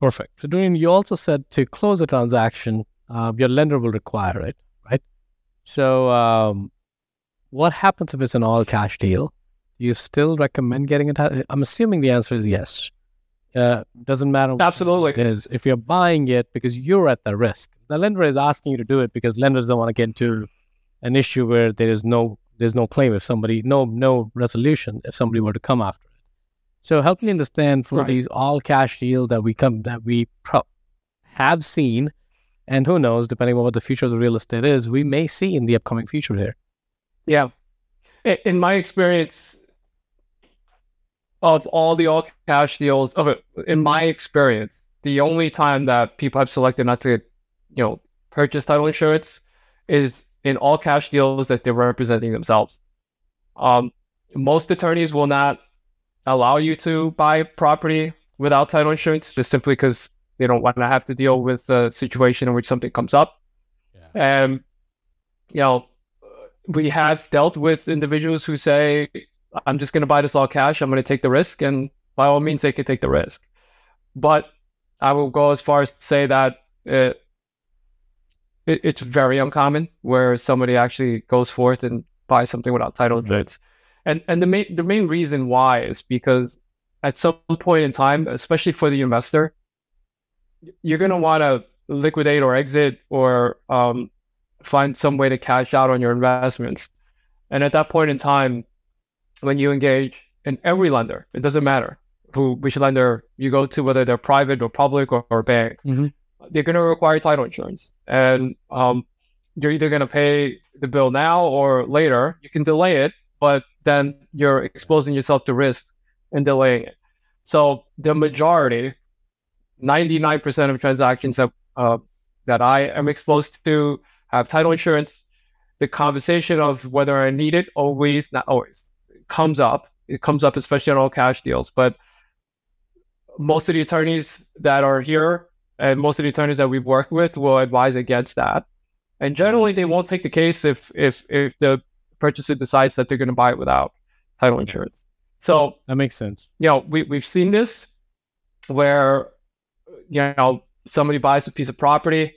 Perfect. So, Dorian, you also said to close a transaction, uh, your lender will require it, right? So, um, what happens if it's an all cash deal? Do you still recommend getting it? I'm assuming the answer is yes. Uh, doesn't matter. Absolutely. It is. If you're buying it because you're at the risk, the lender is asking you to do it because lenders don't want to get into an issue where there is no there's no claim if somebody no no resolution if somebody were to come after it. So help me understand for right. these all cash deals that we come that we pro- have seen, and who knows, depending on what the future of the real estate is, we may see in the upcoming future here. Yeah, in my experience, of all the all cash deals of it, in my experience, the only time that people have selected not to, you know, purchase title insurance is in all cash deals that they're representing themselves. Um, most attorneys will not allow you to buy property without title insurance, just simply because they don't want to have to deal with a situation in which something comes up. Yeah. And you know, we have dealt with individuals who say, I'm just going to buy this all cash. I'm going to take the risk. And by all means, they can take the risk. But I will go as far as to say that it, it, it's very uncommon where somebody actually goes forth and buys something without title mm-hmm. insurance. And and the main the main reason why is because at some point in time, especially for the investor, you're going to want to liquidate or exit or um, find some way to cash out on your investments. And at that point in time, when you engage in every lender, it doesn't matter who which lender you go to, whether they're private or public or, or bank, mm-hmm. they're going to require title insurance, and um, you're either going to pay the bill now or later. You can delay it, but then you're exposing yourself to risk and delaying it. So the majority, 99% of transactions that uh, that I am exposed to have title insurance. The conversation of whether I need it always, not always, comes up. It comes up, especially on all cash deals. But most of the attorneys that are here and most of the attorneys that we've worked with will advise against that. And generally, they won't take the case if if if the purchaser decides that they're going to buy it without title insurance. So that makes sense. You know, we we've seen this where you know somebody buys a piece of property,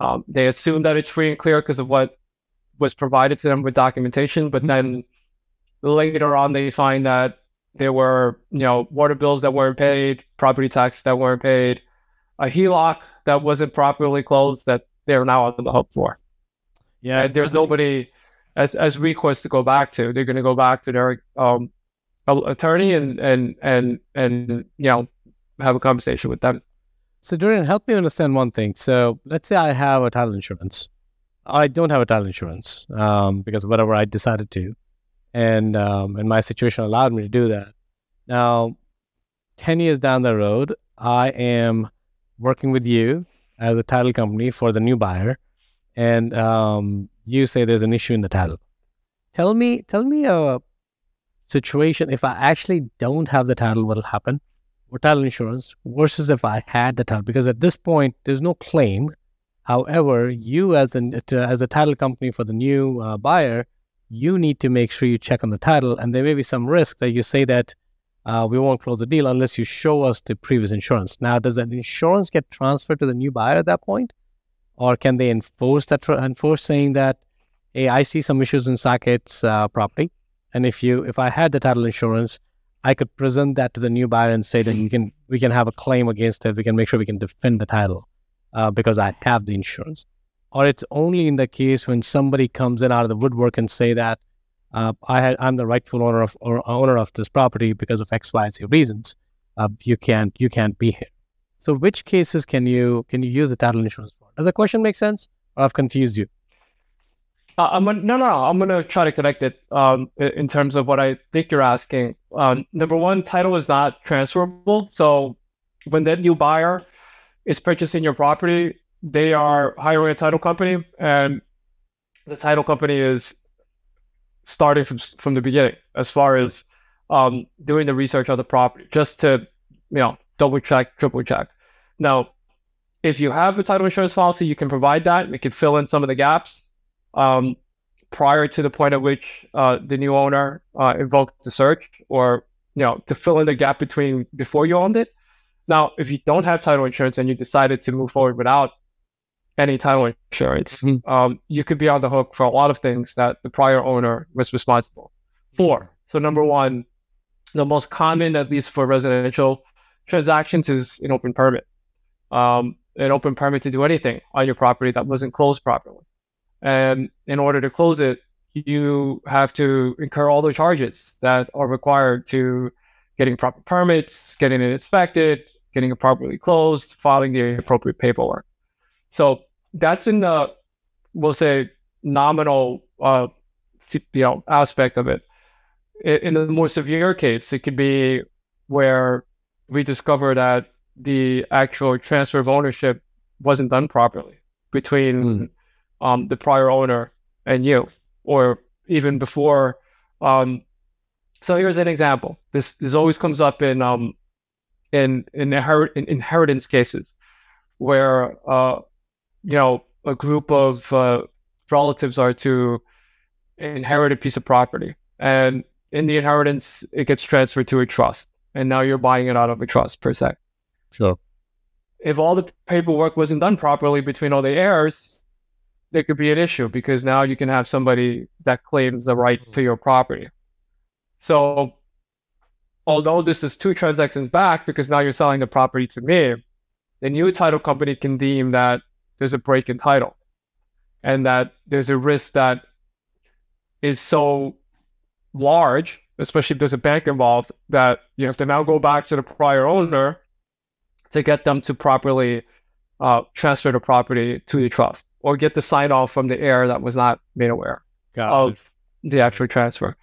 um, they assume that it's free and clear because of what was provided to them with documentation, but then later on they find that there were, you know, water bills that weren't paid, property taxes that weren't paid, a HELOC that wasn't properly closed that they're now on the hook for. Yeah, and there's nobody as as recourse to go back to. They're going to go back to their um, attorney and and and and you know have a conversation with them. So, Dorian, help me understand one thing. So, let's say I have a title insurance. I don't have a title insurance um, because whatever I decided to, and um, and my situation allowed me to do that. Now, ten years down the road, I am working with you as a title company for the new buyer, and um, you say there's an issue in the title. Tell me, tell me a situation if I actually don't have the title, what'll happen? Title insurance versus if I had the title. Because at this point, there's no claim. However, you as a, as a title company for the new uh, buyer, you need to make sure you check on the title. And there may be some risk that you say that uh, we won't close the deal unless you show us the previous insurance. Now, does that insurance get transferred to the new buyer at that point? Or can they enforce that, enforce saying that, hey, I see some issues in Saket's uh, property. And if you, if I had the title insurance, I could present that to the new buyer and say that you can we can have a claim against it. We can make sure we can defend the title uh, because I have the insurance. Or it's only in the case when somebody comes in out of the woodwork and say that uh, I had, I'm the rightful owner of or owner of this property because of X, Y, Z reasons. Uh, you can't you can't be here. So which cases can you can you use the title insurance for? Does the question make sense? Or I've confused you? Uh, I'm gonna, no, no, I'm going to try to connect it um, in terms of what I think you're asking. Um, number one, title is not transferable. So when that new buyer is purchasing your property, they are hiring a title company, and the title company is starting from from the beginning as far as um, doing the research on the property, just to you know double check, triple check. Now, if you have a title insurance policy, you can provide that. We can fill in some of the gaps um, prior to the point at which uh, the new owner uh, invoked the search or you know to fill in the gap between before you owned it. Now, if you don't have title insurance and you decided to move forward without any title insurance, mm-hmm. um, you could be on the hook for a lot of things that the prior owner was responsible for. So number one, the most common, at least for residential transactions, is an open permit. Um, an open permit to do anything on your property that wasn't closed properly. And in order to close it, you have to incur all the charges that are required to getting proper permits, getting it inspected, getting it properly closed, filing the appropriate paperwork. So that's in the, we'll say, nominal, uh, you know, aspect of it. In the more severe case, it could be where we discover that the actual transfer of ownership wasn't done properly between mm. Um, the prior owner and you, or even before. Um, so here's an example. This this always comes up in um, in in, inherit, in inheritance cases, where uh, you know a group of uh, relatives are to inherit a piece of property, and in the inheritance it gets transferred to a trust, and now you're buying it out of a trust per se. Sure. If all the paperwork wasn't done properly between all the heirs, there could be an issue because now you can have somebody that claims the right to mm-hmm. your property. So, although this is two transactions back because now you're selling the property to me, the new title company can deem that there's a break in title and that there's a risk that is so large, especially if there's a bank involved, that you have to now go back to the prior owner to get them to properly uh, transfer the property to the trust or get the sign off from the heir that was not made aware Got of it. the actual transfer.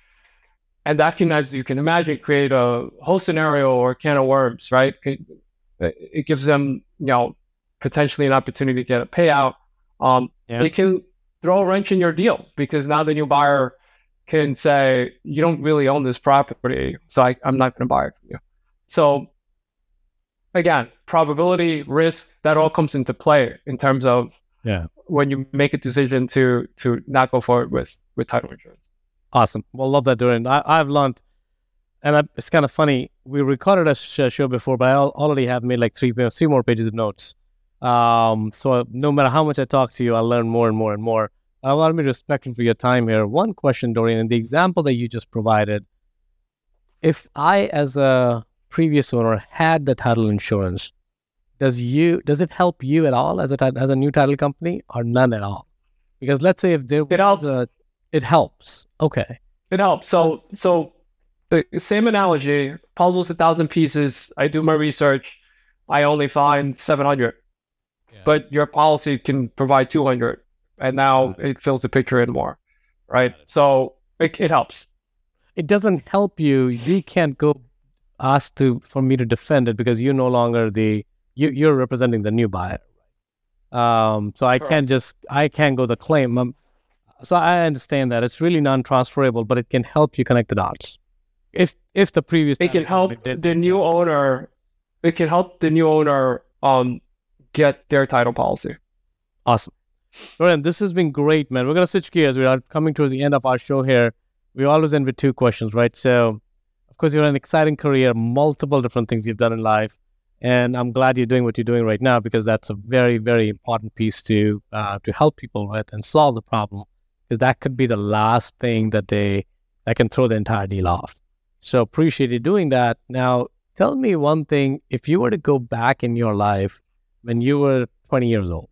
And that can, as you can imagine, create a whole scenario or can of worms, right? It gives them, you know, potentially an opportunity to get a payout. Um, yeah. It can throw a wrench in your deal because now the new buyer can say, you don't really own this property, so I, I'm not going to buy it from you. So again, probability, risk, that all comes into play in terms of yeah when you make a decision to to not go forward with with title insurance. Awesome. Well, love that, Dorian. I, I've learned, and I, it's kind of funny. We recorded a sh- show before, but I already have made like three three more pages of notes. Um, so no matter how much I talk to you, I learn more and more and more. I want to be respectful for your time here. One question, Dorian, in the example that you just provided, if I, as a previous owner had the title insurance, does you does it help you at all as a as a new title company or none at all? Because let's say if there it helps. A, it helps. Okay. It helps. So so the same analogy, puzzles a thousand pieces. I do my research. I only find seven hundred. Yeah. But your policy can provide two hundred. And now it. it fills the picture in more. Right. It. So it, it helps. It doesn't help you. You can't go asked to for me to defend it because you're no longer the you, you're representing the new buyer. Um, so I Correct. can't just I can't go the claim. Um, so I understand that it's really non-transferable, but it can help you connect the dots. If if the previous it can help the new owner, it can help the new owner um get their title policy. Awesome. Dorian, this has been great, man. We're gonna switch gears. We are coming towards the end of our show here. We always end with two questions, right? So of course, you're an exciting career, multiple different things you've done in life. And I'm glad you're doing what you're doing right now because that's a very, very important piece to uh, to help people with and solve the problem. Because that could be the last thing that they that can throw the entire deal off. So appreciate you doing that. Now, tell me one thing: if you were to go back in your life when you were 20 years old,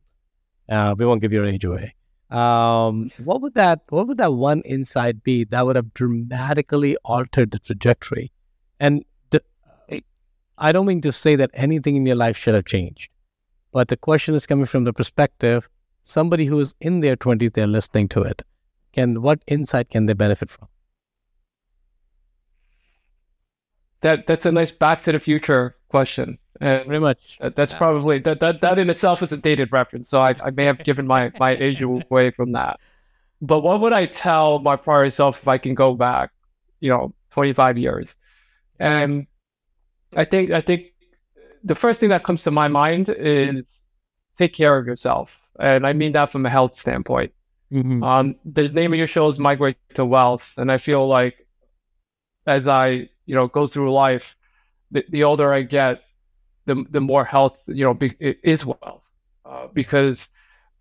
uh, we won't give your age away um, what would that what would that one insight be that would have dramatically altered the trajectory? And I don't mean to say that anything in your life should have changed, but the question is coming from the perspective somebody who is in their twenties, they're listening to it. Can what insight can they benefit from? That that's a nice Back to the Future question. And Very much. That's yeah. probably that, that that in itself is a dated reference. So I, I may have given my my age away from that. But what would I tell my prior self if I can go back, you know, 25 years? And I think I think the first thing that comes to my mind is take care of yourself, and I mean that from a health standpoint. Mm-hmm. Um, the name of your show is Migrate to Wealth, and I feel like as I you know go through life, the, the older I get, the the more health you know be, is wealth uh, because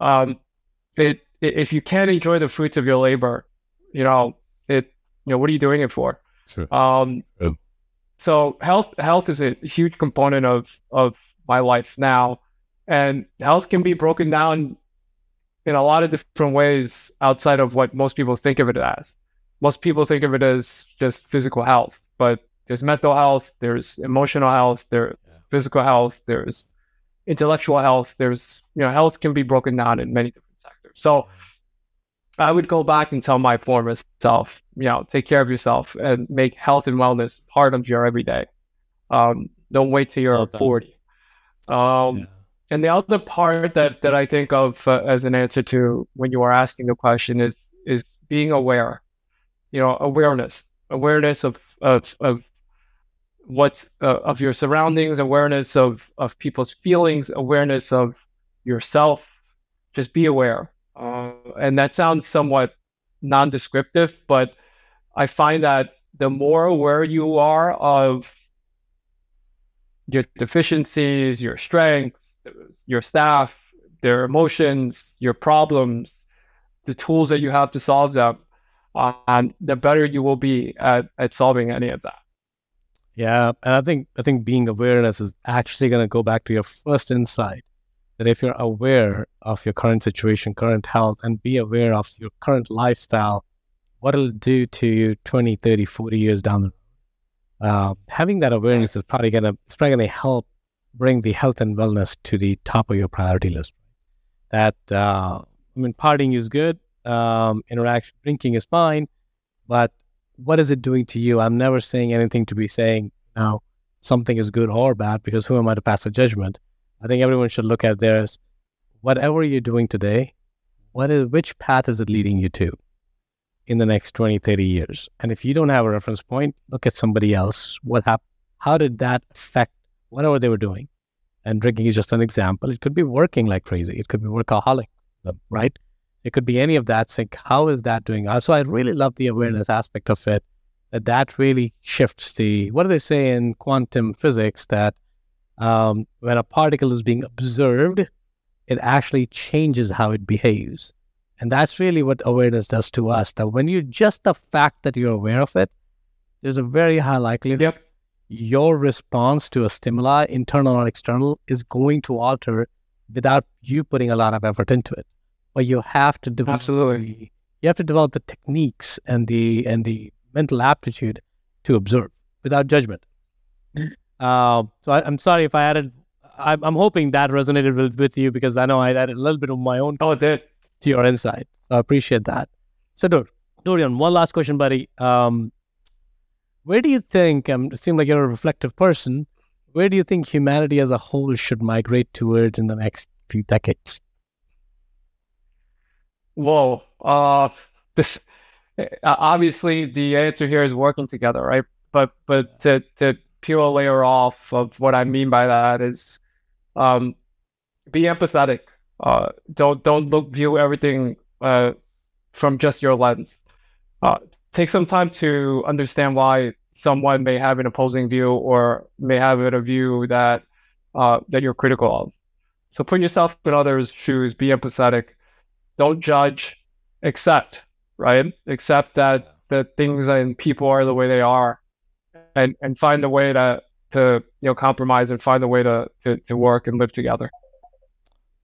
um, it, if you can't enjoy the fruits of your labor, you know, it, you know, what are you doing it for? Sure. Um, so health, health is a huge component of, of my life now. And health can be broken down in a lot of different ways outside of what most people think of it as. Most people think of it as just physical health, but there's mental health, there's emotional health, there's yeah. Physical health, there's intellectual health. There's, you know, health can be broken down in many different sectors. So I would go back and tell my former self, you know, take care of yourself and make health and wellness part of your everyday. Um, don't wait till you're 40. Um, yeah. And the other part that, that I think of uh, as an answer to when you are asking the question is is being aware, you know, awareness, awareness of of, of what's uh, of your surroundings, awareness of of people's feelings, awareness of yourself. Just be aware, uh, and that sounds somewhat non-descriptive, but I find that the more aware you are of your deficiencies, your strengths, your staff, their emotions, your problems, the tools that you have to solve them, uh, the better you will be at, at solving any of that. Yeah, and I think I think being awareness is actually going to go back to your first insight that if you're aware of your current situation, current health, and be aware of your current lifestyle, what it'll do to you 20, 30, 40 years down the road. Uh, having that awareness is probably gonna it's probably gonna help bring the health and wellness to the top of your priority list. That uh, I mean, partying is good, um, interaction, drinking is fine, but what is it doing to you? I'm never saying anything to be saying now something is good or bad because who am I to pass a judgment? I think everyone should look at theirs. Whatever you're doing today, what is which path is it leading you to in the next 20, 30 years? And if you don't have a reference point, look at somebody else. What happened? How did that affect whatever they were doing? And drinking is just an example. It could be working like crazy. It could be workaholic, right? It could be any of that. Think, how is that doing? So I really love the awareness aspect of it. That that really shifts the. What do they say in quantum physics? That um, when a particle is being observed, it actually changes how it behaves, and that's really what awareness does to us. That when you just the fact that you're aware of it, there's a very high likelihood yep. your response to a stimuli, internal or external, is going to alter without you putting a lot of effort into it but you have to develop absolutely you have to develop the techniques and the and the mental aptitude to observe without judgment. Uh, so I, am sorry if I added. I'm, I'm hoping that resonated with, with, you because I know I added a little bit of my own. Oh, did. To your insight, so I appreciate that. So, Dor- Dorian, one last question, buddy. Um, where do you think? Um, it seems like you're a reflective person. Where do you think humanity as a whole should migrate towards in the next few decades? Whoa. Uh, this uh, obviously the answer here is working together, right? But but to to peel a layer off of what I mean by that is, um, be empathetic. Uh, don't don't look view everything uh, from just your lens. Uh, take some time to understand why someone may have an opposing view or may have a view that uh, that you're critical of. So put yourself in others' shoes. Be empathetic don't judge, accept, right? Accept that that things and people are the way they are, and and find a way to to you know compromise and find a way to to, to work and live together.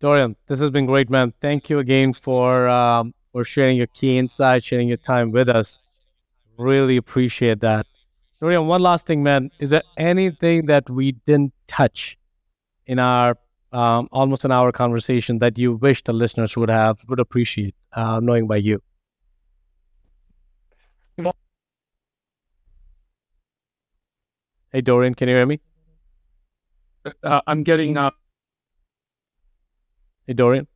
Dorian, this has been great, man. Thank you again for um, for sharing your key insights, sharing your time with us. Really appreciate that. Dorian, one last thing, man. Is there anything that we didn't touch in our um, almost an hour conversation that you wish the listeners would have would appreciate uh, knowing by you? Hey Dorian, can you hear me? Uh, I'm getting. Uh... Hey Dorian.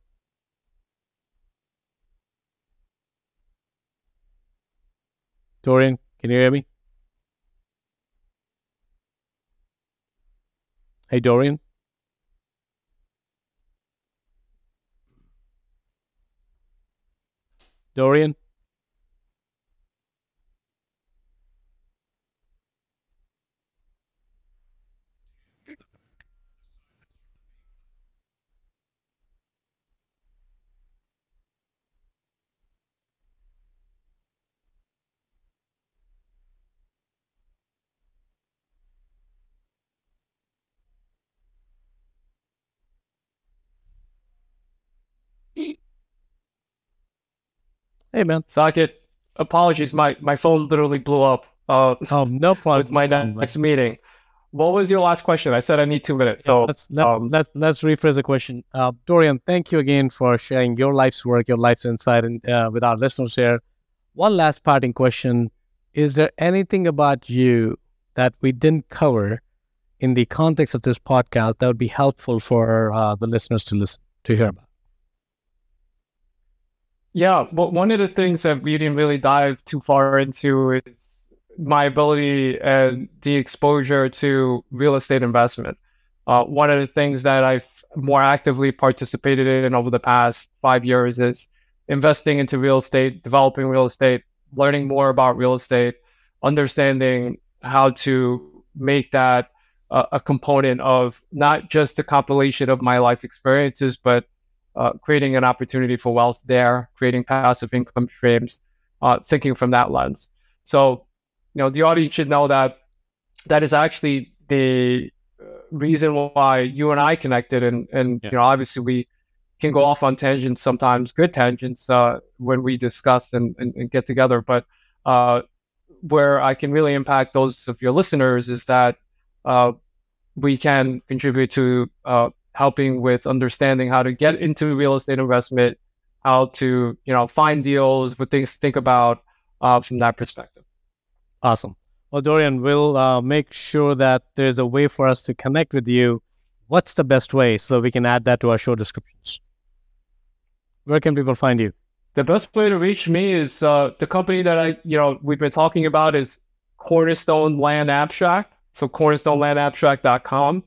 Dorian, can you hear me? Hey Dorian. Dorian? Hey, man. Saket, apologies. My my phone literally blew up. Uh, oh, no problem. With my next meeting. What was your last question? I said I need two minutes. So let's let's um, let's, let's rephrase the question. Uh, Dorian, thank you again for sharing your life's work, your life's insight, and uh, with our listeners here. One last parting question: Is there anything about you that we didn't cover in the context of this podcast that would be helpful for uh, the listeners to listen to hear about? Yeah, but one of the things that we didn't really dive too far into is my ability and the exposure to real estate investment. Uh, one of the things that I've more actively participated in over the past five years is investing into real estate, developing real estate, learning more about real estate, understanding how to make that uh, a component of not just a compilation of my life experiences, but uh, creating an opportunity for wealth there, creating passive income streams, uh, thinking from that lens. So, you know, the audience should know that that is actually the uh, reason why you and I connected, and and yeah. you know, obviously we can go off on tangents sometimes, good tangents uh, when we discuss and, and, and, get together. But uh, where I can really impact those of your listeners is that uh, we can contribute to helping with understanding how to get into real estate investment, how to you know find deals, what things to think about uh, from that perspective. Awesome. Well, Dorian, we'll uh, make sure that there's a way for us to connect with you. What's the best way so we can add that to our show descriptions? Where can people find you? The best way to reach me is uh, the company that I, you know, we've been talking about is Cornerstone Land Abstract. So cornerstonelandabstract.com.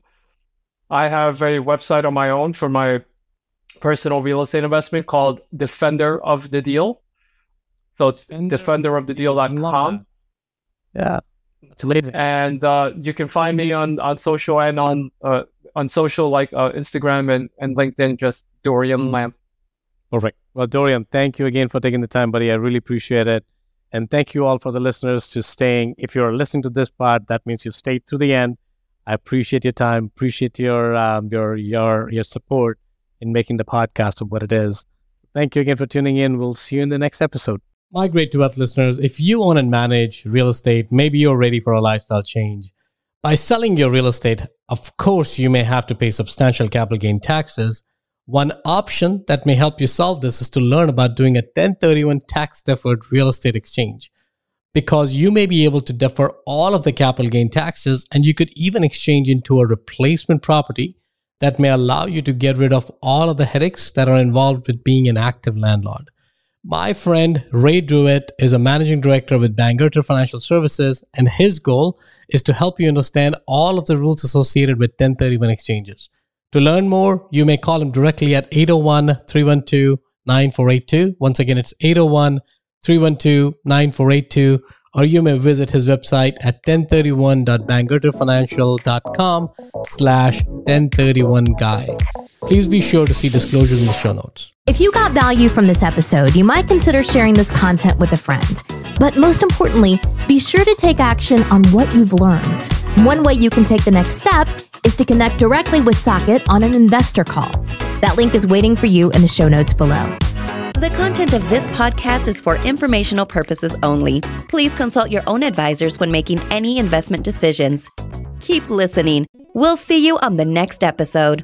I have a website on my own for my personal real estate investment called Defender of the Deal. So it's Defender of the Deal.com. Yeah, it's amazing. And uh, you can find me on, on social and on uh, on social like uh, Instagram and, and LinkedIn, just Dorian Lam. Perfect. Well, Dorian, thank you again for taking the time, buddy. I really appreciate it. And thank you all for the listeners to staying. If you're listening to this part, that means you stayed through the end. I appreciate your time, appreciate your um, your your your support in making the podcast of what it is. Thank you again for tuning in. We'll see you in the next episode. Migrate to Wealth listeners, if you own and manage real estate, maybe you're ready for a lifestyle change. By selling your real estate, of course, you may have to pay substantial capital gain taxes. One option that may help you solve this is to learn about doing a 1031 tax deferred real estate exchange because you may be able to defer all of the capital gain taxes and you could even exchange into a replacement property that may allow you to get rid of all of the headaches that are involved with being an active landlord. My friend Ray Druitt is a managing director with Bangerter Financial Services, and his goal is to help you understand all of the rules associated with 1031 exchanges. To learn more, you may call him directly at 801 312 9482. Once again, it's 801 312-9482 or you may visit his website at 1031.bangerterfinancial.com slash 1031guy. Please be sure to see disclosures in the show notes. If you got value from this episode, you might consider sharing this content with a friend. But most importantly, be sure to take action on what you've learned. One way you can take the next step is to connect directly with Saket on an investor call. That link is waiting for you in the show notes below. The content of this podcast is for informational purposes only. Please consult your own advisors when making any investment decisions. Keep listening. We'll see you on the next episode.